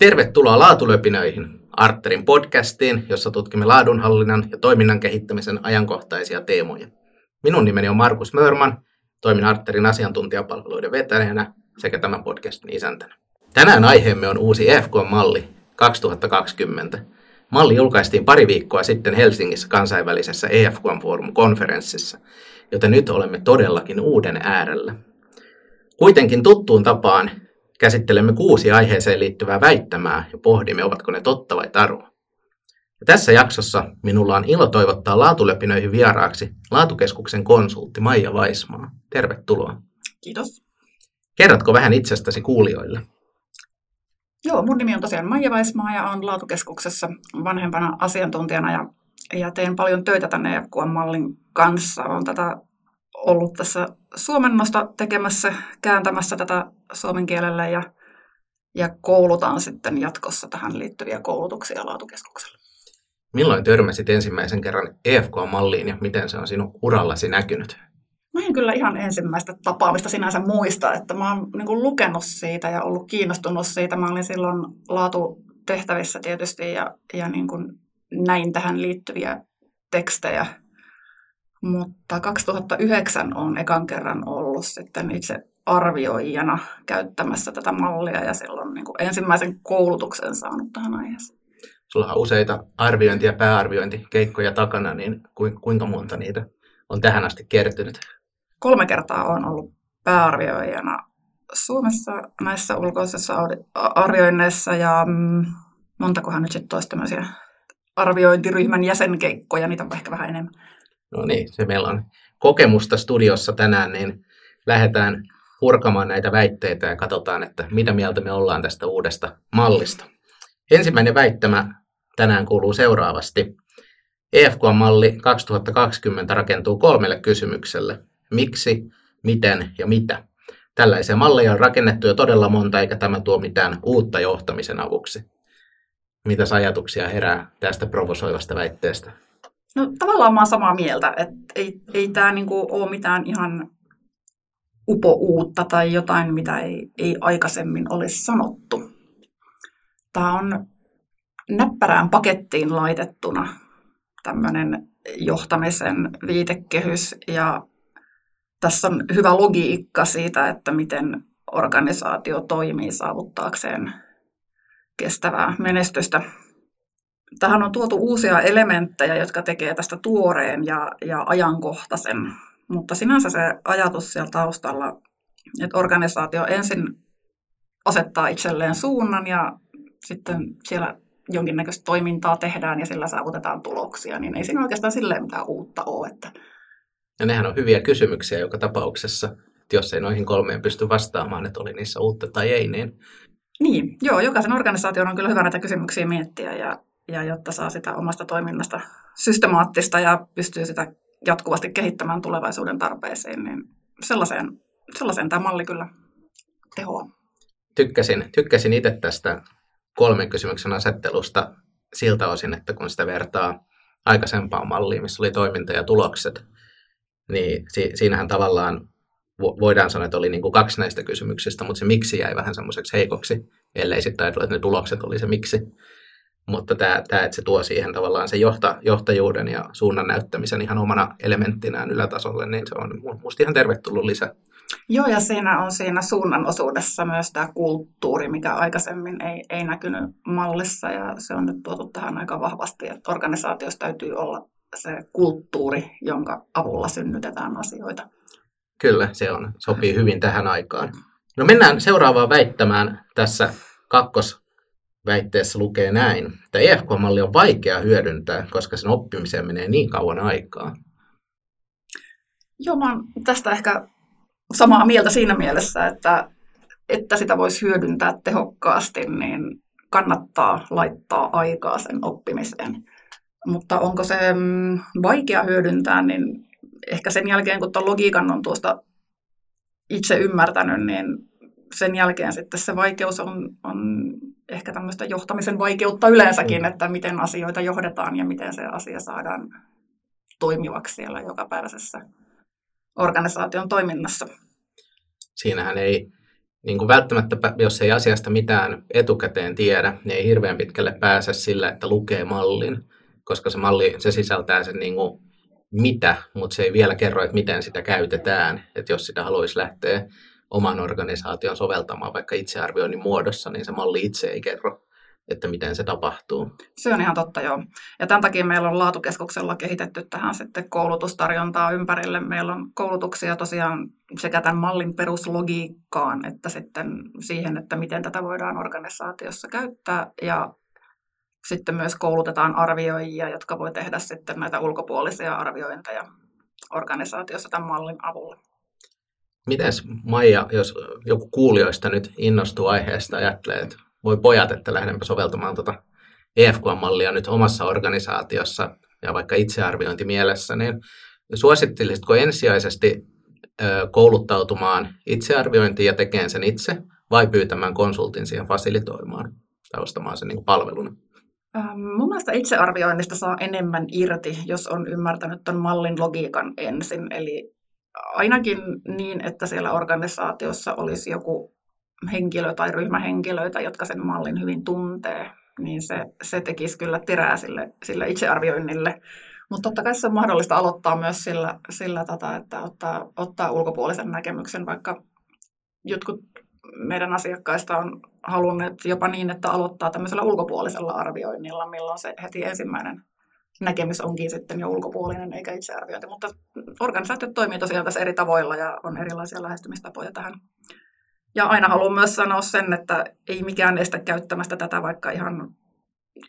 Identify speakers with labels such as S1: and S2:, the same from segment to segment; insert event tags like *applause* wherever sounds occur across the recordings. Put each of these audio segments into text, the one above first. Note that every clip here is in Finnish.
S1: Tervetuloa Laatulöpinöihin, Arterin podcastiin, jossa tutkimme laadunhallinnan ja toiminnan kehittämisen ajankohtaisia teemoja. Minun nimeni on Markus Mörman, toimin Arterin asiantuntijapalveluiden vetäjänä sekä tämän podcastin isäntänä. Tänään aiheemme on uusi EFK-malli 2020. Malli julkaistiin pari viikkoa sitten Helsingissä kansainvälisessä EFK Forum-konferenssissa, joten nyt olemme todellakin uuden äärellä. Kuitenkin tuttuun tapaan käsittelemme kuusi aiheeseen liittyvää väittämää ja pohdimme, ovatko ne totta vai tarua. Ja tässä jaksossa minulla on ilo toivottaa laatulöpinöihin vieraaksi Laatukeskuksen konsultti Maija Vaismaa. Tervetuloa.
S2: Kiitos.
S1: Kerrotko vähän itsestäsi kuulijoille?
S2: Joo, mun nimi on tosiaan Maija Vaismaa ja olen Laatukeskuksessa vanhempana asiantuntijana ja, ja teen paljon töitä tänne EFQM-mallin kanssa. Olen tätä ollut tässä suomennosta tekemässä, kääntämässä tätä suomen kielelle ja, ja koulutaan sitten jatkossa tähän liittyviä koulutuksia Laatukeskuksella.
S1: Milloin törmäsit ensimmäisen kerran EFK-malliin ja miten se on sinun urallasi näkynyt?
S2: Mä en kyllä ihan ensimmäistä tapaamista sinänsä muista, että mä oon niin lukenut siitä ja ollut kiinnostunut siitä. Mä olin silloin laatutehtävissä tietysti ja, ja niin kuin näin tähän liittyviä tekstejä. Mutta 2009 on ekan kerran ollut sitten itse arvioijana käyttämässä tätä mallia ja silloin niin kuin ensimmäisen koulutuksen saanut tähän aiheeseen.
S1: Sulla on useita arviointi- ja pääarviointikeikkoja takana, niin kuinka monta niitä on tähän asti kertynyt?
S2: kolme kertaa olen ollut pääarvioijana Suomessa näissä ulkoisissa arvioinneissa ja mm, montakohan nyt sitten olisi tämmöisiä arviointiryhmän jäsenkeikkoja, niitä on ehkä vähän enemmän.
S1: No niin, se meillä on kokemusta studiossa tänään, niin lähdetään purkamaan näitä väitteitä ja katsotaan, että mitä mieltä me ollaan tästä uudesta mallista. Ensimmäinen väittämä tänään kuuluu seuraavasti. EFK-malli 2020 rakentuu kolmelle kysymykselle miksi, miten ja mitä. Tällaisia malleja on rakennettu jo todella monta, eikä tämä tuo mitään uutta johtamisen avuksi. Mitä ajatuksia herää tästä provosoivasta väitteestä?
S2: No tavallaan mä oon samaa mieltä, että ei, ei tämä niinku ole mitään ihan upo uutta tai jotain, mitä ei, ei aikaisemmin olisi sanottu. Tämä on näppärään pakettiin laitettuna tämmöinen johtamisen viitekehys ja tässä on hyvä logiikka siitä, että miten organisaatio toimii saavuttaakseen kestävää menestystä. Tähän on tuotu uusia elementtejä, jotka tekee tästä tuoreen ja, ja ajankohtaisen, mutta sinänsä se ajatus siellä taustalla, että organisaatio ensin asettaa itselleen suunnan ja sitten siellä jonkinnäköistä toimintaa tehdään ja sillä saavutetaan tuloksia, niin ei siinä oikeastaan silleen mitään uutta ole. Että
S1: ja nehän on hyviä kysymyksiä joka tapauksessa. Että jos ei noihin kolmeen pysty vastaamaan, että oli niissä uutta tai ei, niin...
S2: Niin, joo, jokaisen organisaation on kyllä hyvä näitä kysymyksiä miettiä ja, ja jotta saa sitä omasta toiminnasta systemaattista ja pystyy sitä jatkuvasti kehittämään tulevaisuuden tarpeisiin, niin sellaiseen, sellaiseen tämä malli kyllä tehoaa.
S1: Tykkäsin, tykkäsin itse tästä kolmen kysymyksen asettelusta siltä osin, että kun sitä vertaa aikaisempaan malliin, missä oli toiminta ja tulokset, niin si- siinähän tavallaan voidaan sanoa, että oli niin kuin kaksi näistä kysymyksistä, mutta se miksi jäi vähän semmoiseksi heikoksi, ellei sitten ajatella, että ne tulokset oli se miksi. Mutta tämä, tämä että se tuo siihen tavallaan se johta, johtajuuden ja suunnan näyttämisen ihan omana elementtinään ylätasolle, niin se on minusta ihan tervetullut lisä.
S2: Joo, ja siinä on siinä suunnan osuudessa myös tämä kulttuuri, mikä aikaisemmin ei, ei näkynyt mallissa, ja se on nyt tuotu tähän aika vahvasti, että organisaatiossa täytyy olla se kulttuuri, jonka avulla synnytetään asioita.
S1: Kyllä, se on, sopii hyvin tähän aikaan. No mennään seuraavaan väittämään. Tässä kakkosväitteessä lukee näin, että EFK-malli on vaikea hyödyntää, koska sen oppimiseen menee niin kauan aikaa.
S2: Joo, mä oon tästä ehkä samaa mieltä siinä mielessä, että, että sitä voisi hyödyntää tehokkaasti, niin kannattaa laittaa aikaa sen oppimiseen. Mutta onko se mm, vaikea hyödyntää, niin ehkä sen jälkeen, kun tuon logiikan on tuosta itse ymmärtänyt, niin sen jälkeen sitten se vaikeus on, on ehkä tämmöistä johtamisen vaikeutta yleensäkin, mm. että miten asioita johdetaan ja miten se asia saadaan toimivaksi siellä jokapäiväisessä organisaation toiminnassa.
S1: Siinähän ei niin kuin välttämättä, jos ei asiasta mitään etukäteen tiedä, niin ei hirveän pitkälle pääse sillä, että lukee mallin, koska se malli se sisältää sen niin kuin mitä, mutta se ei vielä kerro, että miten sitä käytetään. Että jos sitä haluaisi lähteä oman organisaation soveltamaan vaikka itsearvioinnin muodossa, niin se malli itse ei kerro, että miten se tapahtuu.
S2: Se on ihan totta, joo. Ja tämän takia meillä on laatukeskuksella kehitetty tähän sitten koulutustarjontaa ympärille. Meillä on koulutuksia tosiaan sekä tämän mallin peruslogiikkaan, että sitten siihen, että miten tätä voidaan organisaatiossa käyttää. Ja sitten myös koulutetaan arvioijia, jotka voi tehdä sitten näitä ulkopuolisia arviointeja organisaatiossa tämän mallin avulla.
S1: Mites Maija, jos joku kuulijoista nyt innostuu aiheesta ja ajattelee, että voi pojat, että lähdenpä soveltamaan tuota EFK-mallia nyt omassa organisaatiossa ja vaikka itsearviointi mielessä, niin suosittelisitko ensisijaisesti kouluttautumaan itsearviointiin ja tekemään sen itse vai pyytämään konsultin siihen fasilitoimaan tai ostamaan sen niin palveluna?
S2: Ähm, mun mielestä itsearvioinnista saa enemmän irti, jos on ymmärtänyt tuon mallin logiikan ensin. Eli ainakin niin, että siellä organisaatiossa olisi joku henkilö tai ryhmähenkilöitä, jotka sen mallin hyvin tuntee, niin se, se tekisi kyllä terää sille, sille itsearvioinnille. Mutta totta kai se on mahdollista aloittaa myös sillä, sillä tota, että ottaa, ottaa ulkopuolisen näkemyksen, vaikka jotkut meidän asiakkaista on halunneet jopa niin, että aloittaa tämmöisellä ulkopuolisella arvioinnilla, milloin se heti ensimmäinen näkemys onkin sitten jo ulkopuolinen eikä itsearviointi. Mutta organisaatiot toimii tosiaan tässä eri tavoilla ja on erilaisia lähestymistapoja tähän. Ja aina haluan myös sanoa sen, että ei mikään estä käyttämästä tätä vaikka ihan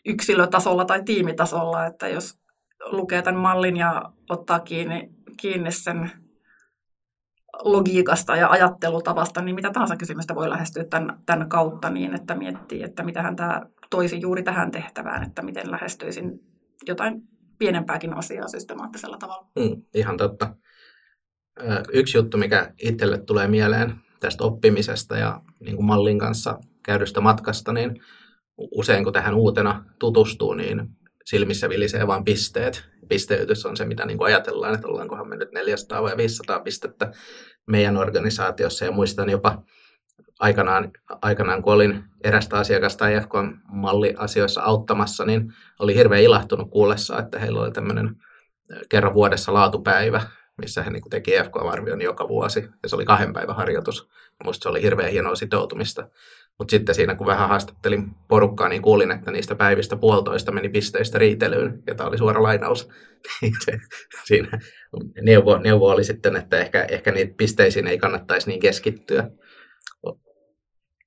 S2: yksilötasolla tai tiimitasolla, että jos lukee tämän mallin ja ottaa kiinni, kiinni sen logiikasta ja ajattelutavasta, niin mitä tahansa kysymystä voi lähestyä tämän, tämän kautta niin, että miettii, että mitä tämä toisi juuri tähän tehtävään, että miten lähestyisin jotain pienempääkin asiaa systemaattisella tavalla.
S1: Mm, ihan totta. Yksi juttu, mikä itselle tulee mieleen tästä oppimisesta ja niin kuin mallin kanssa käydystä matkasta, niin usein kun tähän uutena tutustuu, niin silmissä vilisee vain pisteet. Pisteytys on se, mitä niin kuin ajatellaan, että ollaankohan me nyt 400 vai 500 pistettä meidän organisaatiossa. Ja muistan jopa aikanaan, aikanaan kun olin erästä asiakasta IFK-malliasioissa auttamassa, niin oli hirveän ilahtunut kuullessa, että heillä oli tämmöinen kerran vuodessa laatupäivä, missä he niin teki EFK-arvion joka vuosi. Ja se oli kahden päivän harjoitus. Minusta se oli hirveän hienoa sitoutumista. Mutta sitten siinä, kun vähän haastattelin porukkaa, niin kuulin, että niistä päivistä puolitoista meni pisteistä riitelyyn. Ja tämä oli suora lainaus. *laughs* Siinä neuvo, neuvo oli sitten, että ehkä, ehkä niitä pisteisiin ei kannattaisi niin keskittyä.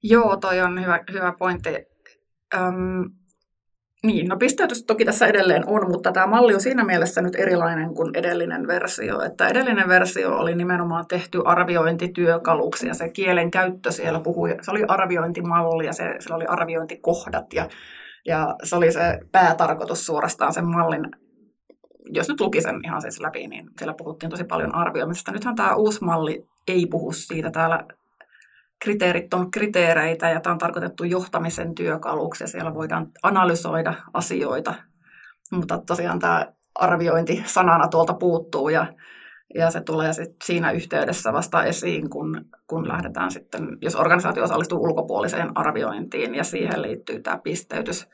S2: Joo, toi on hyvä, hyvä pointti. Öm, niin, no pisteytys toki tässä edelleen on, mutta tämä malli on siinä mielessä nyt erilainen kuin edellinen versio. Että edellinen versio oli nimenomaan tehty arviointityökaluksi ja se kielen käyttö siellä puhui, se oli arviointimalli ja se, siellä oli arviointikohdat ja, ja se oli se päätarkoitus suorastaan sen mallin jos nyt luki sen ihan siis läpi, niin siellä puhuttiin tosi paljon arvioimisesta. Nythän tämä uusi malli ei puhu siitä. Täällä kriteerit on kriteereitä ja tämä on tarkoitettu johtamisen työkaluksi ja siellä voidaan analysoida asioita. Mutta tosiaan tämä arviointi sanana tuolta puuttuu ja, ja se tulee sit siinä yhteydessä vasta esiin, kun, kun lähdetään sitten, jos organisaatio osallistuu ulkopuoliseen arviointiin ja siihen liittyy tämä pisteytys.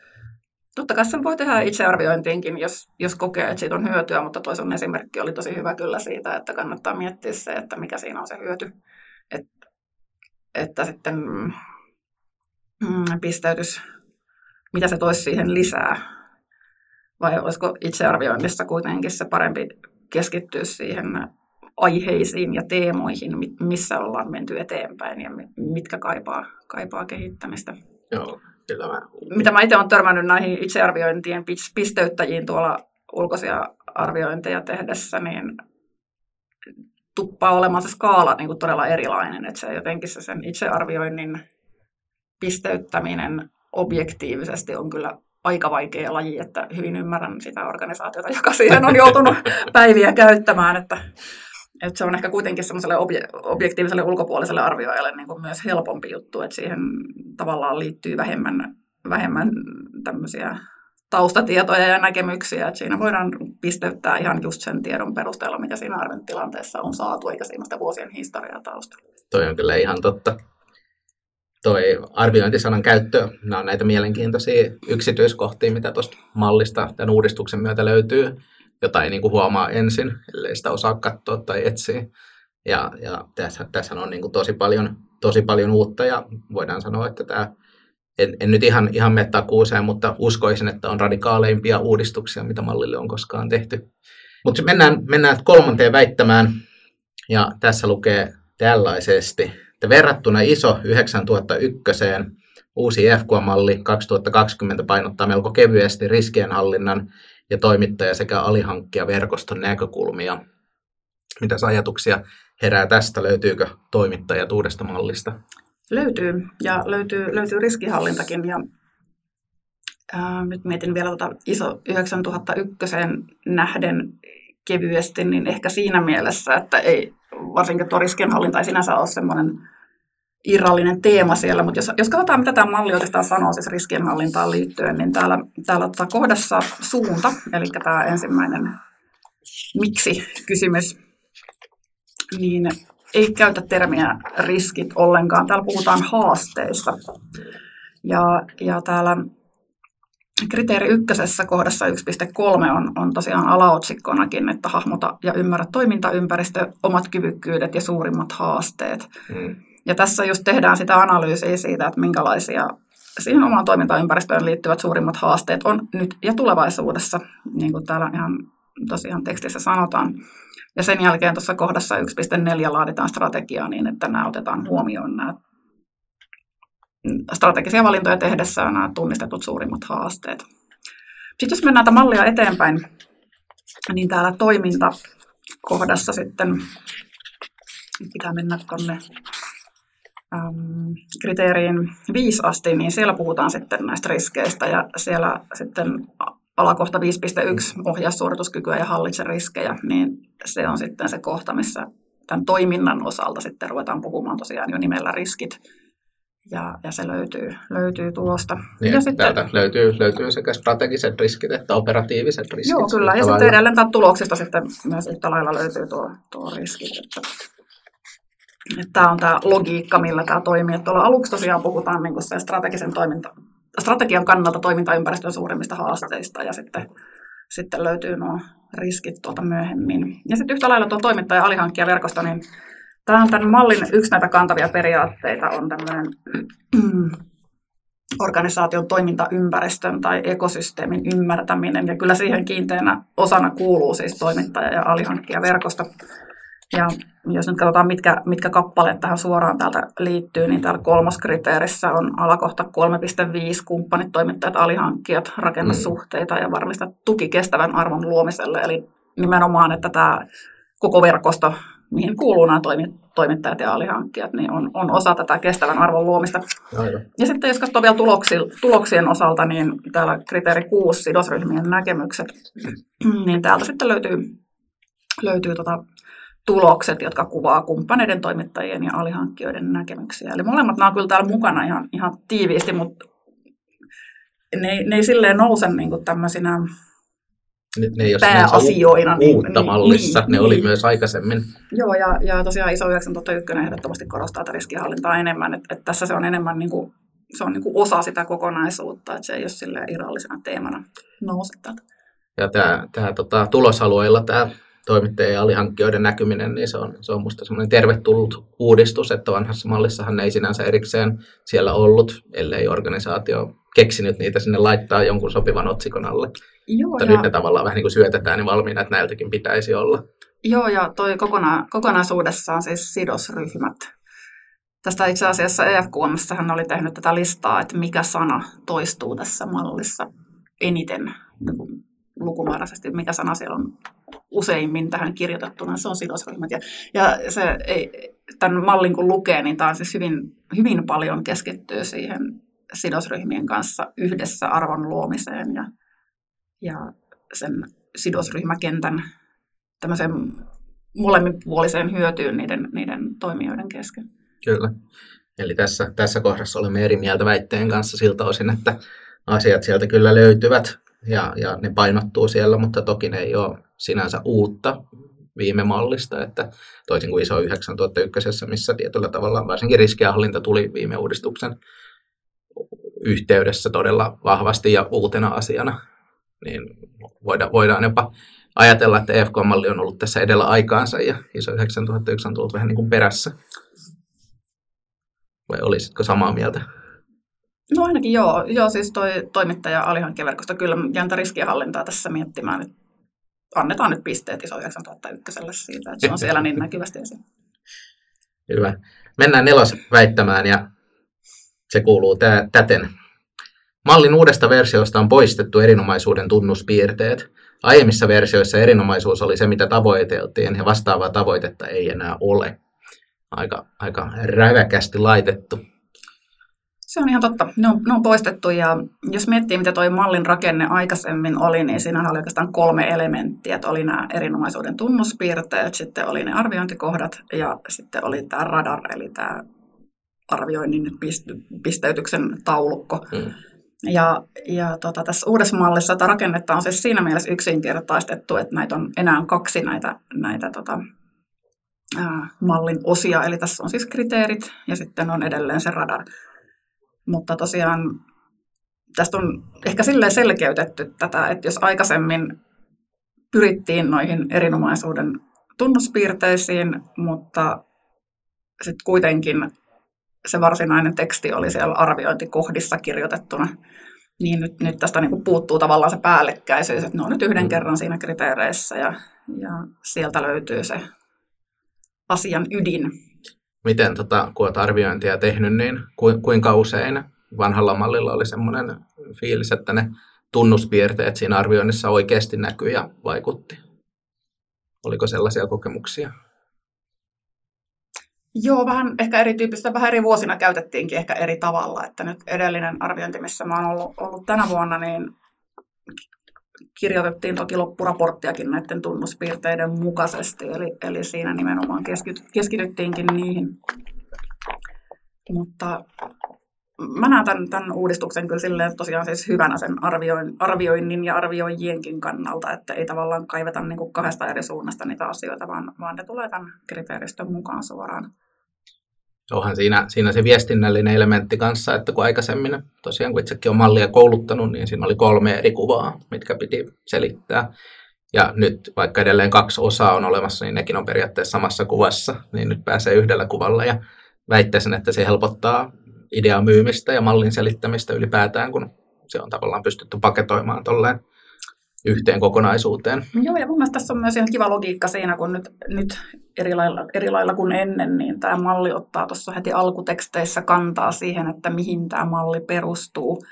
S2: Totta kai sen voi tehdä itsearviointiinkin, jos, jos kokee, että siitä on hyötyä, mutta toisen esimerkki oli tosi hyvä kyllä siitä, että kannattaa miettiä se, että mikä siinä on se hyöty. Että että sitten mm, pisteytys, mitä se toisi siihen lisää. Vai olisiko itsearvioinnissa kuitenkin se parempi keskittyä siihen aiheisiin ja teemoihin, missä ollaan menty eteenpäin ja mitkä kaipaa, kaipaa kehittämistä.
S1: Joo, kyllä mä...
S2: Mitä mä itse olen törmännyt näihin itsearviointien pisteyttäjiin tuolla ulkoisia arviointeja tehdessä, niin tuppaa olemaan se skaala niin kuin todella erilainen, että se jotenkin se sen itsearvioinnin pisteyttäminen objektiivisesti on kyllä aika vaikea laji, että hyvin ymmärrän sitä organisaatiota, joka siihen on joutunut *laughs* päiviä käyttämään, että, että se on ehkä kuitenkin semmoiselle obje, objektiiviselle ulkopuoliselle arvioijalle niin kuin myös helpompi juttu, että siihen tavallaan liittyy vähemmän, vähemmän tämmöisiä taustatietoja ja näkemyksiä, että siinä voidaan pisteyttää ihan just sen tiedon perusteella, mikä siinä arviointitilanteessa on saatu, eikä siinä sitä vuosien historiaa taustalla.
S1: Toi on kyllä ihan totta. toi arviointisanan käyttö, nämä on näitä mielenkiintoisia yksityiskohtia, mitä tuosta mallista tämän uudistuksen myötä löytyy, jota ei niin kuin huomaa ensin, ellei sitä osaa katsoa tai etsiä. Ja, ja tässä, tässä on niin kuin tosi, paljon, tosi paljon uutta ja voidaan sanoa, että tämä, en, en nyt ihan, ihan mene takuuseen, mutta uskoisin, että on radikaaleimpia uudistuksia, mitä mallille on koskaan tehty. Mutta mennään, mennään kolmanteen väittämään, ja tässä lukee tällaisesti, että verrattuna ISO 9001 uusi EFQA-malli 2020 painottaa melko kevyesti riskienhallinnan ja toimittaja- sekä alihankkijaverkoston näkökulmia. Mitä ajatuksia herää tästä? Löytyykö toimittajat uudesta mallista?
S2: Löytyy, ja löytyy, löytyy riskihallintakin. Ja, ää, nyt mietin vielä tuota ISO 9001 nähden kevyesti, niin ehkä siinä mielessä, että ei varsinkin tuo riskienhallinta ei sinänsä ole semmoinen irrallinen teema siellä, mutta jos, jos katsotaan, mitä tämä malli oikeastaan sanoo siis riskienhallintaan liittyen, niin täällä, täällä tota kohdassa suunta, eli tämä ensimmäinen miksi-kysymys, niin ei käytä termiä riskit ollenkaan. Täällä puhutaan haasteista. Ja, ja täällä kriteeri ykkösessä kohdassa 1.3 on, on tosiaan alaotsikkonakin, että hahmota ja ymmärrä toimintaympäristö, omat kyvykkyydet ja suurimmat haasteet. Mm. Ja tässä just tehdään sitä analyysiä siitä, että minkälaisia siihen omaan toimintaympäristöön liittyvät suurimmat haasteet on nyt ja tulevaisuudessa, niin kuin täällä ihan tosiaan tekstissä sanotaan. Ja sen jälkeen tuossa kohdassa 1.4 laaditaan strategiaa niin, että nämä otetaan huomioon nämä strategisia valintoja tehdessä on nämä tunnistetut suurimmat haasteet. Sitten jos mennään tätä mallia eteenpäin, niin täällä toimintakohdassa sitten pitää mennä tuonne kriteeriin 5 asti, niin siellä puhutaan sitten näistä riskeistä ja siellä sitten alakohta 5.1 ohjaa suorituskykyä ja hallitse riskejä, niin se on sitten se kohta, missä tämän toiminnan osalta sitten ruvetaan puhumaan tosiaan jo nimellä riskit ja, ja se löytyy, löytyy tuosta.
S1: Niin, ja sitten, täältä löytyy, löytyy sekä strategiset riskit että operatiiviset riskit.
S2: Joo, kyllä. Ja sitten edelleen tuloksista sitten myös yhtä lailla löytyy tuo, tuo riski. Että, että tämä on tämä logiikka, millä tämä toimii. Että aluksi tosiaan puhutaan niin sen strategisen toiminta, strategian kannalta toimintaympäristön suurimmista haasteista ja sitten, sitten löytyy nuo riskit tuolta myöhemmin. Ja sitten yhtä lailla tuo toimittaja alihankkijaverkosto, niin Tämä on tämän mallin yksi näitä kantavia periaatteita on tämmöinen *clears throat* organisaation toimintaympäristön tai ekosysteemin ymmärtäminen. Ja kyllä siihen kiinteänä osana kuuluu siis toimittaja- ja alihankkijaverkosto. Ja jos nyt katsotaan, mitkä, mitkä kappaleet tähän suoraan täältä liittyy, niin täällä kolmoskriteerissä on alakohta 3.5, kumppanit, toimittajat, alihankkijat, rakennussuhteita ja varmistaa tuki kestävän arvon luomiselle. Eli nimenomaan, että tämä koko verkosto mihin kuuluu nämä toimittajat ja alihankkijat, niin on, on osa tätä kestävän arvon luomista. Aivan. Ja sitten jos katsoo vielä tuloksi, tuloksien osalta, niin täällä kriteeri 6, sidosryhmien näkemykset, niin täältä sitten löytyy, löytyy tota tulokset, jotka kuvaa kumppaneiden, toimittajien ja alihankkijoiden näkemyksiä. Eli molemmat nämä on kyllä täällä mukana ihan, ihan tiiviisti, mutta ne, ne ei silleen nouse niin kuin tämmöisinä
S1: ne, ne ei pääasioina. Niin, uutta niin, mallissa, niin, ne niin. oli myös aikaisemmin.
S2: Joo, ja, ja tosiaan ISO 9001 ehdottomasti korostaa tätä riskihallintaa enemmän, että, että tässä se on enemmän niin kuin, se on niin kuin osa sitä kokonaisuutta, että se ei ole sille irrallisena teemana nouse.
S1: Ja tämä, tämä tota, tulosalueilla tämä toimittajien ja alihankkijoiden näkyminen, niin se on, se on minusta semmoinen tervetullut uudistus, että vanhassa mallissahan ei sinänsä erikseen siellä ollut, ellei organisaatio keksinyt niitä sinne laittaa jonkun sopivan otsikon alle. Joo, Mutta ja... nyt ne tavallaan vähän niin kuin syötetään niin valmiina, että näiltäkin pitäisi olla.
S2: Joo, ja toi kokona- kokonaisuudessaan siis sidosryhmät. Tästä itse asiassa EFQMssähän oli tehnyt tätä listaa, että mikä sana toistuu tässä mallissa eniten niin lukumääräisesti, mikä sana siellä on useimmin tähän kirjoitettuna, se on sidosryhmät. Ja, ja se ei, tämän mallin kun lukee, niin tämä on siis hyvin, hyvin paljon keskittyy siihen sidosryhmien kanssa yhdessä arvon luomiseen ja, ja sen sidosryhmäkentän tämmöiseen molemminpuoliseen hyötyyn niiden, niiden toimijoiden kesken.
S1: Kyllä. Eli tässä, tässä kohdassa olemme eri mieltä väitteen kanssa siltä osin, että asiat sieltä kyllä löytyvät ja, ja ne painottuu siellä, mutta toki ne ei ole sinänsä uutta. viime mallista, että toisin kuin iso 9001, missä tietyllä tavalla varsinkin riskienhallinta tuli viime uudistuksen yhteydessä todella vahvasti ja uutena asiana, niin voidaan, voidaan jopa ajatella, että EFK-malli on ollut tässä edellä aikaansa ja ISO 9001 on tullut vähän niin kuin perässä. Vai olisitko samaa mieltä?
S2: No ainakin joo. Joo, siis toi toimittaja alihankkijaverkosto kyllä jäntä riskienhallintaa tässä miettimään. Että annetaan nyt pisteet ISO 9001 siitä, että se on siellä niin näkyvästi esiin.
S1: Hyvä. Mennään nelos väittämään ja se kuuluu tä- täten. Mallin uudesta versiosta on poistettu erinomaisuuden tunnuspiirteet. Aiemmissa versioissa erinomaisuus oli se, mitä tavoiteltiin, ja vastaavaa tavoitetta ei enää ole. Aika, aika räväkästi laitettu.
S2: Se on ihan totta. Ne on, ne on poistettu ja jos miettii, mitä tuo mallin rakenne aikaisemmin oli, niin siinä oli oikeastaan kolme elementtiä. Että oli nämä erinomaisuuden tunnuspiirteet, sitten oli ne arviointikohdat ja sitten oli tämä radar, eli tämä arvioinnin pisteytyksen taulukko. Hmm. Ja, ja tota, tässä uudessa mallissa tämä rakennetta on siis siinä mielessä yksinkertaistettu, että näitä on enää kaksi näitä, näitä tota, ää, mallin osia. Eli tässä on siis kriteerit ja sitten on edelleen se radar. Mutta tosiaan tästä on ehkä silleen selkeytetty tätä, että jos aikaisemmin pyrittiin noihin erinomaisuuden tunnuspiirteisiin, mutta sitten kuitenkin se varsinainen teksti oli siellä arviointikohdissa kirjoitettuna, niin nyt, nyt tästä niin kuin puuttuu tavallaan se päällekkäisyys, että ne on nyt yhden mm. kerran siinä kriteereissä ja, ja sieltä löytyy se asian ydin.
S1: Miten, tota, kun olet arviointia tehnyt, niin kuinka usein vanhalla mallilla oli semmoinen fiilis, että ne tunnuspiirteet siinä arvioinnissa oikeasti näkyy ja vaikutti? Oliko sellaisia kokemuksia?
S2: Joo, vähän ehkä erityyppistä, vähän eri vuosina käytettiinkin ehkä eri tavalla. Että nyt edellinen arviointi, missä mä oon ollut, ollut tänä vuonna, niin kirjoitettiin toki loppuraporttiakin näiden tunnuspiirteiden mukaisesti, eli, eli siinä nimenomaan keskity, keskityttiinkin niihin. Mutta mä näen tämän, tämän uudistuksen kyllä silleen tosiaan siis hyvänä sen arvioin, arvioinnin ja arvioijienkin kannalta, että ei tavallaan kaiveta niin kuin kahdesta eri suunnasta niitä asioita, vaan, vaan ne tulee tämän kriteeristön mukaan suoraan.
S1: Onhan siinä, siinä se viestinnällinen elementti kanssa, että kun aikaisemmin, tosiaan kun itsekin on mallia kouluttanut, niin siinä oli kolme eri kuvaa, mitkä piti selittää. Ja nyt vaikka edelleen kaksi osaa on olemassa, niin nekin on periaatteessa samassa kuvassa, niin nyt pääsee yhdellä kuvalla. Ja väittäisin, että se helpottaa idean myymistä ja mallin selittämistä ylipäätään, kun se on tavallaan pystytty paketoimaan tolleen yhteen kokonaisuuteen.
S2: Joo, ja mun mielestä tässä on myös ihan kiva logiikka siinä, kun nyt, nyt eri, lailla, eri lailla kuin ennen, niin tämä malli ottaa tuossa heti alkuteksteissä kantaa siihen, että mihin tämä malli perustuu,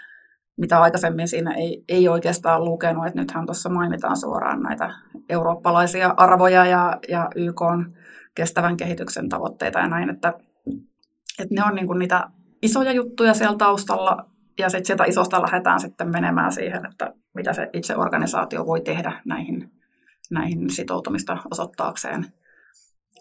S2: mitä aikaisemmin siinä ei, ei oikeastaan lukenut, että nythän tuossa mainitaan suoraan näitä eurooppalaisia arvoja ja, ja YK on kestävän kehityksen tavoitteita ja näin, että, että ne on niin kuin niitä isoja juttuja siellä taustalla, ja sitten sieltä isosta lähdetään sitten menemään siihen, että mitä se itse organisaatio voi tehdä näihin, näihin sitoutumista osoittaakseen.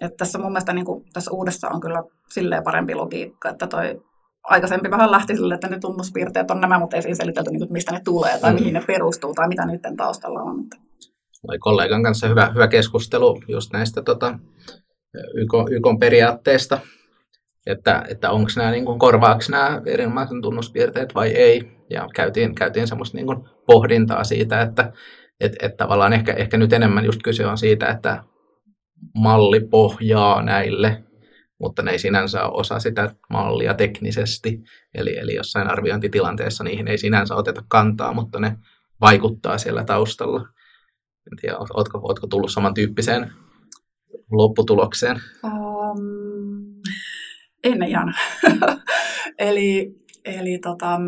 S2: Et tässä mun mielestä niin kuin, tässä uudessa on kyllä silleen parempi logiikka, että toi aikaisempi vähän lähti sille, että ne tunnuspiirteet on nämä, mutta ei siinä selitelty, niin kuin, mistä ne tulee tai mm. mihin ne perustuu tai mitä niiden taustalla on.
S1: Oli kollegan kanssa hyvä, hyvä keskustelu just näistä tota, YK, YK periaatteista, että, että onko nämä niin kuin, korvaako nämä erinomaisen tunnuspiirteet vai ei. Ja käytiin, käytiin semmoista niin kuin, pohdintaa siitä, että et, et tavallaan ehkä, ehkä nyt enemmän just kyse on siitä, että malli pohjaa näille, mutta ne ei sinänsä ole osa sitä mallia teknisesti. Eli, eli jossain arviointitilanteessa niihin ei sinänsä oteta kantaa, mutta ne vaikuttaa siellä taustalla. En tiedä, ootko, ootko tullut samantyyppiseen lopputulokseen? Um,
S2: en ihan. *laughs* eli eli tota,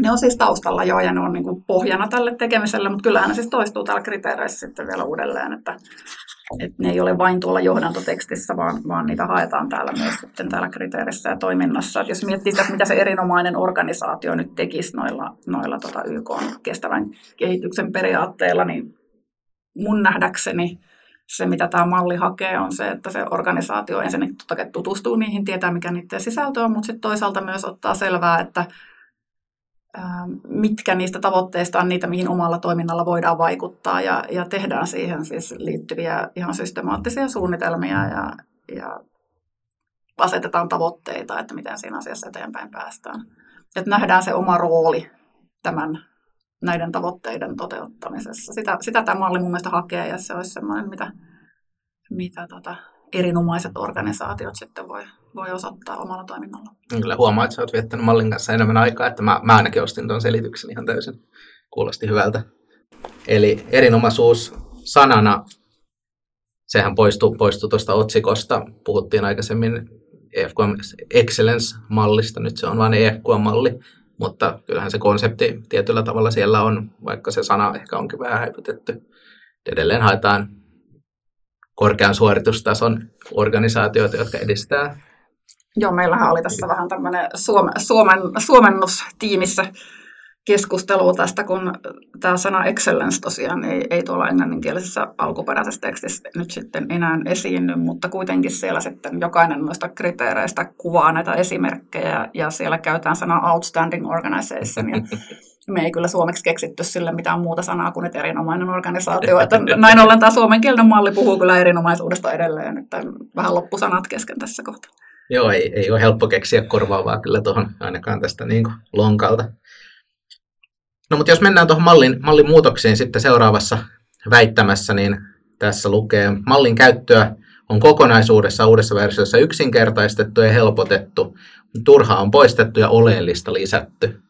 S2: ne on siis taustalla jo ja ne on niin kuin pohjana tälle tekemiselle, mutta kyllähän ne siis toistuu täällä kriteereissä sitten vielä uudelleen, että, että ne ei ole vain tuolla johdantotekstissä, vaan, vaan niitä haetaan täällä myös sitten täällä kriteerissä ja toiminnassa. Että jos miettii että mitä se erinomainen organisaatio nyt tekisi noilla, noilla tota YK kestävän kehityksen periaatteilla, niin mun nähdäkseni se, mitä tämä malli hakee, on se, että se organisaatio ensinnäkin tutustuu niihin, tietää mikä niiden sisältö on, mutta sitten toisaalta myös ottaa selvää, että mitkä niistä tavoitteista on niitä, mihin omalla toiminnalla voidaan vaikuttaa ja, ja tehdään siihen siis liittyviä ihan systemaattisia suunnitelmia ja, ja asetetaan tavoitteita, että miten siinä asiassa eteenpäin päästään. Että nähdään se oma rooli tämän näiden tavoitteiden toteuttamisessa. Sitä, sitä tämä malli mun mielestä hakee ja se olisi sellainen, mitä, mitä tota, erinomaiset organisaatiot sitten voi, voi osoittaa omalla toiminnalla.
S1: Kyllä huomaa, että sä oot viettänyt mallin kanssa enemmän aikaa, että mä, mä ainakin ostin tuon selityksen ihan täysin. Kuulosti hyvältä. Eli erinomaisuus sanana, sehän poistui, poistui tuosta otsikosta. Puhuttiin aikaisemmin EFQM Excellence-mallista, nyt se on vain EFQM-malli, mutta kyllähän se konsepti tietyllä tavalla siellä on, vaikka se sana ehkä onkin vähän häipytetty. Edelleen haetaan korkean suoritustason organisaatioita, jotka edistää.
S2: Joo, meillähän oli tässä vähän tämmöinen Suomen, Suomen, suomennustiimissä keskustelua tästä, kun tämä sana excellence tosiaan ei, ei tuolla englanninkielisessä alkuperäisessä tekstissä nyt sitten enää esiinny, mutta kuitenkin siellä sitten jokainen noista kriteereistä kuvaa näitä esimerkkejä ja siellä käytetään sanaa outstanding organization ja *laughs* me ei kyllä suomeksi keksitty sille mitään muuta sanaa kuin että erinomainen organisaatio. Että näin ollen tämä suomenkielinen malli puhuu kyllä erinomaisuudesta edelleen, että vähän loppusanat kesken tässä kohtaa.
S1: Joo, ei, ei ole helppo keksiä korvaavaa kyllä tuohon ainakaan tästä niin lonkalta. No mutta jos mennään tuohon mallin, mallin muutoksiin sitten seuraavassa väittämässä, niin tässä lukee, mallin käyttöä on kokonaisuudessa uudessa versiossa yksinkertaistettu ja helpotettu, turha on poistettu ja oleellista lisätty.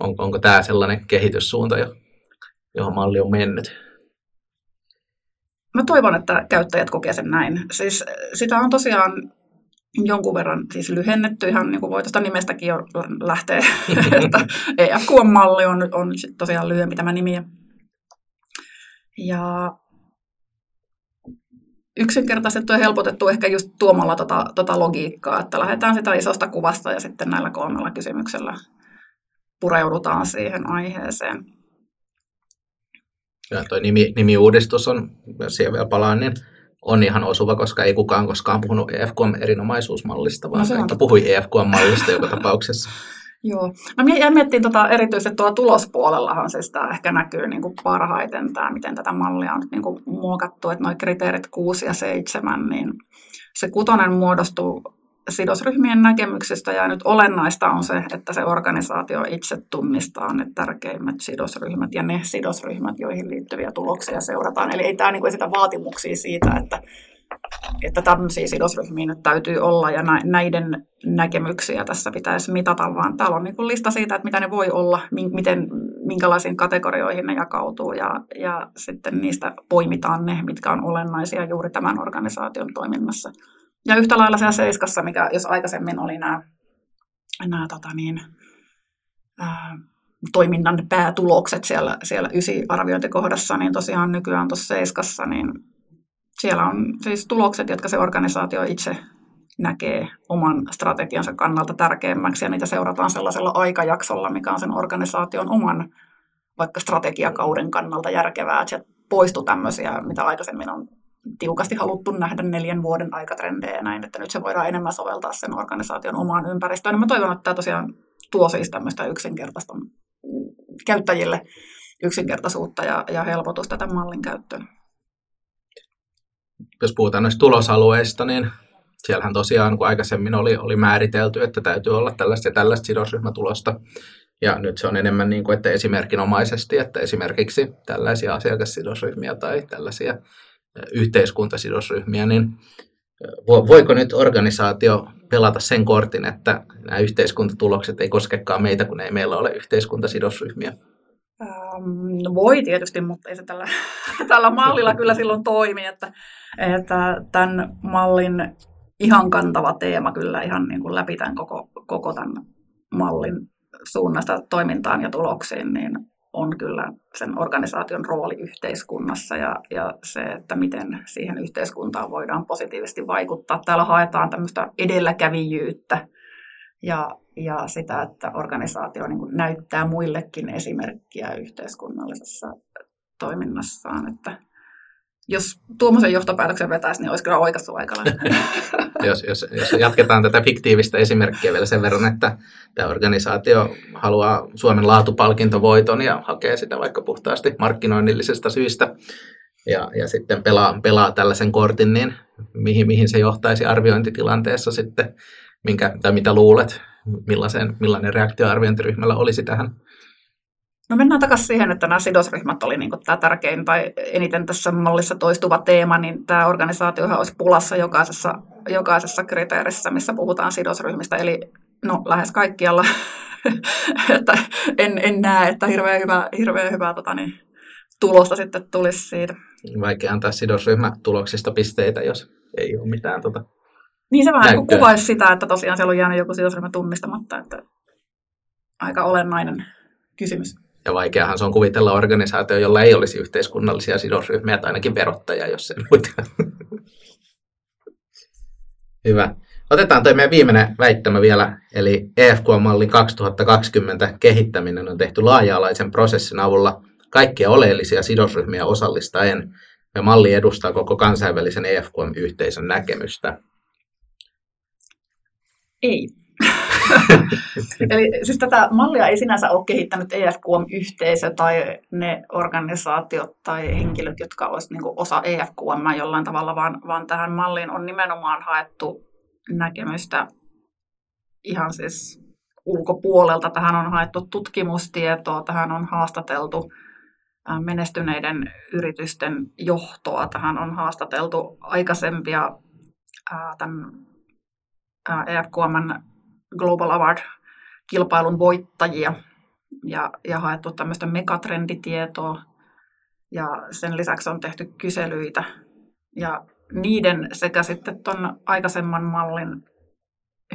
S1: On, onko tämä sellainen kehityssuunta, johon malli on mennyt?
S2: Mä toivon, että käyttäjät kokee sen näin. Siis sitä on tosiaan jonkun verran siis lyhennetty, ihan niin kuin voi tuosta nimestäkin jo lähteä, *laughs* että EFQ-malli on, on sit tosiaan lyhyempi tämä nimi. Ja yksinkertaistettu ja helpotettu ehkä just tuomalla tota, tota logiikkaa, että lähdetään sitä isosta kuvasta ja sitten näillä kolmella kysymyksellä pureudutaan siihen aiheeseen.
S1: Ja tuo nimi, nimiuudistus on, siihen vielä palaan, niin on ihan osuva, koska ei kukaan koskaan puhunut EFQM erinomaisuusmallista, vaan no, kaikki puhui EFQM-mallista joka tapauksessa. *laughs*
S2: Joo. Mä jäin miettimään tota, erityisesti tuolla tulospuolellahan siis tämä ehkä näkyy niin kuin parhaiten tämä, miten tätä mallia on niin kuin muokattu, että nuo kriteerit 6 ja 7, niin se kutonen muodostuu sidosryhmien näkemyksistä ja nyt olennaista on se, että se organisaatio itse tunnistaa ne tärkeimmät sidosryhmät ja ne sidosryhmät, joihin liittyviä tuloksia seurataan. Eli ei tämä niin esitä vaatimuksia siitä, että, että tämmöisiä sidosryhmiä nyt täytyy olla ja näiden näkemyksiä tässä pitäisi mitata, vaan täällä on niin lista siitä, että mitä ne voi olla, miten, minkälaisiin kategorioihin ne jakautuu ja, ja sitten niistä poimitaan ne, mitkä on olennaisia juuri tämän organisaation toiminnassa. Ja yhtä lailla siellä Seiskassa, mikä jos aikaisemmin oli nämä, nämä tota niin, ää, toiminnan päätulokset siellä, siellä ysi arviointikohdassa, niin tosiaan nykyään tuossa Seiskassa, niin siellä on siis tulokset, jotka se organisaatio itse näkee oman strategiansa kannalta tärkeimmäksi, ja niitä seurataan sellaisella aikajaksolla, mikä on sen organisaation oman vaikka strategiakauden kannalta järkevää, että sieltä poistuu tämmöisiä, mitä aikaisemmin on tiukasti haluttu nähdä neljän vuoden aikatrendejä näin, että nyt se voidaan enemmän soveltaa sen organisaation omaan ympäristöön. Mä toivon, että tämä tosiaan tuo siis tämmöistä yksinkertaista käyttäjille yksinkertaisuutta ja, ja helpotusta tämän mallin käyttöön.
S1: Jos puhutaan noista tulosalueista, niin siellähän tosiaan, kun aikaisemmin oli, oli määritelty, että täytyy olla tällaista ja tällaista sidosryhmätulosta, ja nyt se on enemmän niin kuin, että esimerkinomaisesti, että esimerkiksi tällaisia asiakassidosryhmiä tai tällaisia yhteiskuntasidosryhmiä, niin voiko nyt organisaatio pelata sen kortin, että nämä yhteiskuntatulokset ei koskekaan meitä, kun ei meillä ole yhteiskuntasidosryhmiä?
S2: Ähm, voi tietysti, mutta ei se tällä, *laughs* tällä mallilla kyllä silloin toimi, että, että tämän mallin ihan kantava teema kyllä ihan niin kuin läpi tämän koko, koko tämän mallin suunnasta toimintaan ja tuloksiin, niin on kyllä sen organisaation rooli yhteiskunnassa ja, ja se, että miten siihen yhteiskuntaan voidaan positiivisesti vaikuttaa. Täällä haetaan tämmöistä edelläkävijyyttä ja, ja sitä, että organisaatio niin näyttää muillekin esimerkkiä yhteiskunnallisessa toiminnassaan. Että jos tuommoisen johtopäätöksen vetäisi, niin olisi kyllä oikaisu aikana. *laughs*
S1: jos, jos, jos jatketaan tätä fiktiivistä esimerkkiä vielä sen verran, että tämä organisaatio haluaa Suomen laatupalkintovoiton ja hakee sitä vaikka puhtaasti markkinoinnillisesta syystä, ja, ja sitten pelaa, pelaa tällaisen kortin, niin mihin, mihin se johtaisi arviointitilanteessa sitten, minkä, tai mitä luulet, millainen reaktio arviointiryhmällä olisi tähän?
S2: No mennään takaisin siihen, että nämä sidosryhmät oli niin tämä tärkein tai eniten tässä mallissa toistuva teema, niin tämä organisaatiohan olisi pulassa jokaisessa, jokaisessa kriteerissä, missä puhutaan sidosryhmistä, eli no lähes kaikkialla. *laughs* että en, en näe, että hirveän hyvää, hirveän hyvää tota, niin, tulosta sitten tulisi siitä.
S1: Vaikea antaa sidosryhmätuloksista pisteitä, jos ei ole mitään tota
S2: Niin se vähän niin kuvaisi sitä, että tosiaan siellä on jäänyt joku sidosryhmä tunnistamatta, että aika olennainen kysymys.
S1: Ja vaikeahan se on kuvitella organisaatio, jolla ei olisi yhteiskunnallisia sidosryhmiä tai ainakin verottaja, jos se muita. *laughs* Hyvä. Otetaan tuo meidän viimeinen väittämä vielä, eli EFK-mallin 2020 kehittäminen on tehty laaja-alaisen prosessin avulla kaikkia oleellisia sidosryhmiä osallistaen, ja malli edustaa koko kansainvälisen EFKM-yhteisön näkemystä.
S2: Ei. *laughs* Eli siis tätä mallia ei sinänsä ole kehittänyt EFQM-yhteisö tai ne organisaatiot tai henkilöt, jotka olisivat niin osa EFQM jollain tavalla, vaan, vaan tähän malliin on nimenomaan haettu näkemystä ihan siis ulkopuolelta. Tähän on haettu tutkimustietoa, tähän on haastateltu menestyneiden yritysten johtoa, tähän on haastateltu aikaisempia tämän EFQMn Global Award-kilpailun voittajia ja, ja haettu tämmöistä megatrenditietoa. Ja sen lisäksi on tehty kyselyitä. Ja niiden sekä sitten tuon aikaisemman mallin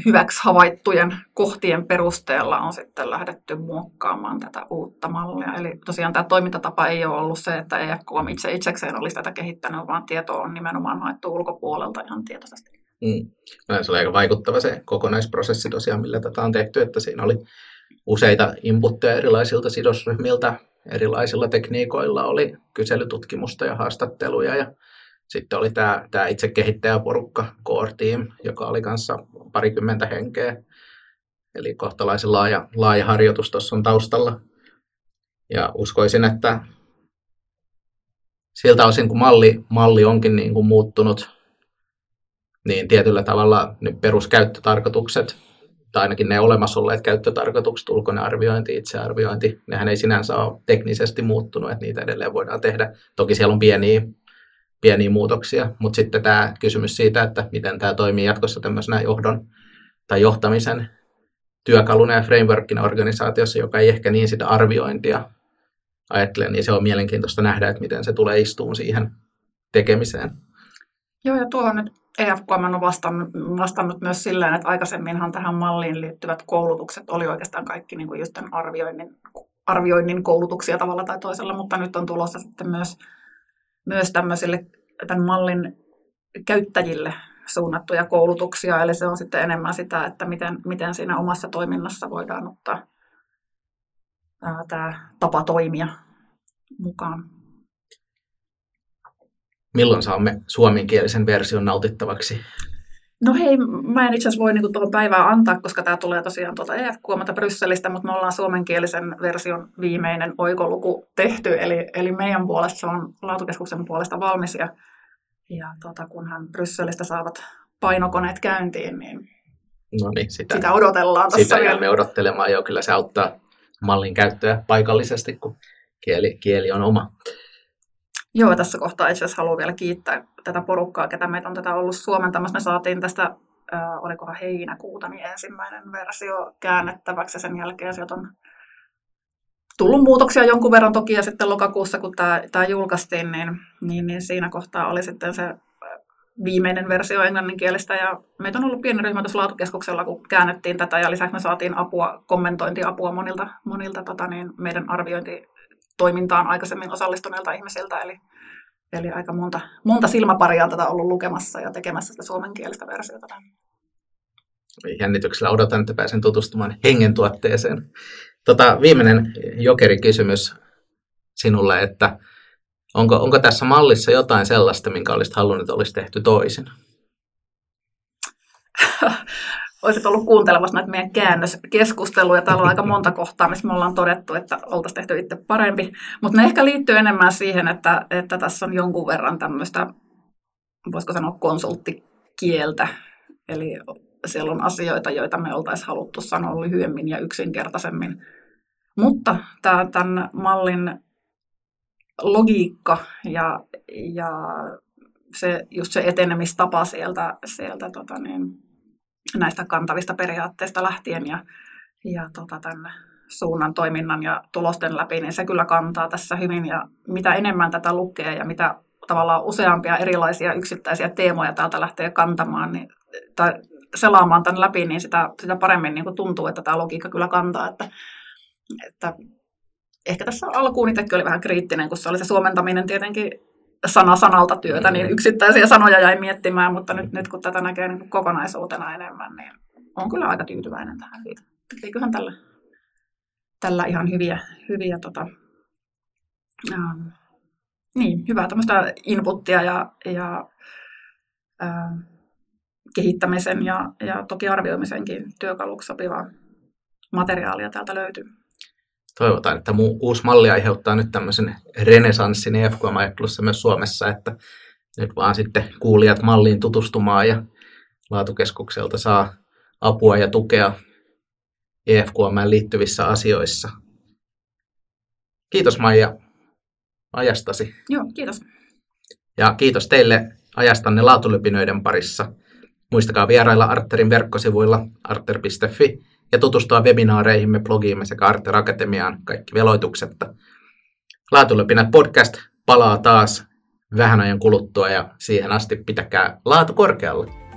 S2: hyväksi havaittujen kohtien perusteella on sitten lähdetty muokkaamaan tätä uutta mallia. Eli tosiaan tämä toimintatapa ei ole ollut se, että EFKM itse itsekseen olisi tätä kehittänyt, vaan tieto on nimenomaan haettu ulkopuolelta ihan tietoisesti.
S1: Mm. No, se oli aika vaikuttava se kokonaisprosessi tosiaan, millä tätä on tehty, että siinä oli useita inputteja erilaisilta sidosryhmiltä, erilaisilla tekniikoilla oli kyselytutkimusta ja haastatteluja ja sitten oli tämä, tämä itse kehittäjäporukka, Core Team, joka oli kanssa parikymmentä henkeä. Eli kohtalaisen laaja, laaja harjoitus tuossa on taustalla. Ja uskoisin, että siltä osin kun malli, malli onkin niin kuin muuttunut niin tietyllä tavalla ne peruskäyttötarkoitukset, tai ainakin ne olemassa olleet käyttötarkoitukset, ulkoinen arviointi, itsearviointi, nehän ei sinänsä ole teknisesti muuttunut, että niitä edelleen voidaan tehdä. Toki siellä on pieniä, pieniä muutoksia, mutta sitten tämä kysymys siitä, että miten tämä toimii jatkossa tämmöisenä johdon tai johtamisen työkaluna ja frameworkina organisaatiossa, joka ei ehkä niin sitä arviointia ajattele, niin se on mielenkiintoista nähdä, että miten se tulee istuun siihen tekemiseen.
S2: Joo, ja tuohon nyt EFKM on vastannut, vastannut myös sillä että aikaisemminhan tähän malliin liittyvät koulutukset oli oikeastaan kaikki niin kuin just tämän arvioinnin, arvioinnin koulutuksia tavalla tai toisella, mutta nyt on tulossa sitten myös, myös tämmöisille tämän mallin käyttäjille suunnattuja koulutuksia, eli se on sitten enemmän sitä, että miten, miten siinä omassa toiminnassa voidaan ottaa ää, tämä tapa toimia mukaan.
S1: Milloin saamme suomenkielisen version nautittavaksi?
S2: No hei, mä en itse asiassa voi niinku tuohon päivään antaa, koska tämä tulee tosiaan tuolta EFQMata Brysselistä, mutta me ollaan suomenkielisen version viimeinen oikoluku tehty, eli, eli meidän puolesta se on laatukeskuksen puolesta valmis, ja, ja tota, kunhan Brysselistä saavat painokoneet käyntiin, niin,
S1: no niin sitä,
S2: sitä odotellaan tässä
S1: Sitä jäämme odottelemaan jo, kyllä se auttaa mallin käyttöä paikallisesti, kun kieli, kieli on oma.
S2: Joo, tässä kohtaa itse asiassa haluan vielä kiittää tätä porukkaa, ketä meitä on tätä ollut suomentamassa. Me saatiin tästä, äh, olikohan heinäkuuta, niin ensimmäinen versio käännettäväksi ja sen jälkeen sieltä on tullut muutoksia jonkun verran toki ja sitten lokakuussa, kun tämä, tämä julkaistiin, niin, niin, niin siinä kohtaa oli sitten se viimeinen versio englanninkielistä ja meitä on ollut pieni ryhmä tuossa laatukeskuksella, kun käännettiin tätä ja lisäksi me saatiin apua, kommentointiapua monilta, monilta tota niin, meidän arviointi toimintaan aikaisemmin osallistuneilta ihmisiltä. Eli, eli aika monta, monta silmäparia on tätä ollut lukemassa ja tekemässä sitä suomenkielistä versiota.
S1: Jännityksellä odotan, että pääsen tutustumaan hengen tuotteeseen. Tota, viimeinen jokerikysymys sinulle, että Onko, onko tässä mallissa jotain sellaista, minkä olisit halunnut, että olisi tehty toisin? *laughs*
S2: olisit ollut kuuntelemassa näitä meidän käännöskeskusteluja. Täällä on aika monta kohtaa, missä me ollaan todettu, että oltaisiin tehty itse parempi. Mutta ne ehkä liittyy enemmän siihen, että, että tässä on jonkun verran tämmöistä, voisiko sanoa konsulttikieltä. Eli siellä on asioita, joita me oltaisiin haluttu sanoa lyhyemmin ja yksinkertaisemmin. Mutta tämän mallin logiikka ja, ja se, just se etenemistapa sieltä, sieltä tota niin, näistä kantavista periaatteista lähtien ja, ja tota, tämän suunnan toiminnan ja tulosten läpi, niin se kyllä kantaa tässä hyvin. Ja mitä enemmän tätä lukee ja mitä tavallaan useampia erilaisia yksittäisiä teemoja täältä lähtee kantamaan, niin, tai selaamaan tämän läpi, niin sitä, sitä paremmin niin kuin tuntuu, että tämä logiikka kyllä kantaa. Että, että ehkä tässä alkuun itsekin oli vähän kriittinen, kun se oli se suomentaminen tietenkin sana sanalta työtä, niin mm. yksittäisiä sanoja jäi miettimään, mutta nyt, nyt kun tätä näkee niin kokonaisuutena enemmän, niin on kyllä aika tyytyväinen tähän. Eiköhän tällä, tällä ihan hyviä, hyviä tota, ähm, niin, hyvää tämmöistä inputtia ja, ja äh, kehittämisen ja, ja toki arvioimisenkin työkaluksi sopivaa materiaalia täältä löytyy
S1: toivotaan, että muu, uusi malli aiheuttaa nyt tämmöisen renesanssin EFQM-ajattelussa myös Suomessa, että nyt vaan sitten kuulijat malliin tutustumaan ja laatukeskukselta saa apua ja tukea EFQM liittyvissä asioissa. Kiitos Maija ajastasi.
S2: Joo, kiitos.
S1: Ja kiitos teille ajastanne laatulypinöiden parissa. Muistakaa vierailla Arterin verkkosivuilla arter.fi ja tutustua webinaareihimme, blogiimme sekä Arter Akatemiaan kaikki veloituksetta. Laatulepinät podcast palaa taas vähän ajan kuluttua ja siihen asti pitäkää laatu korkealla.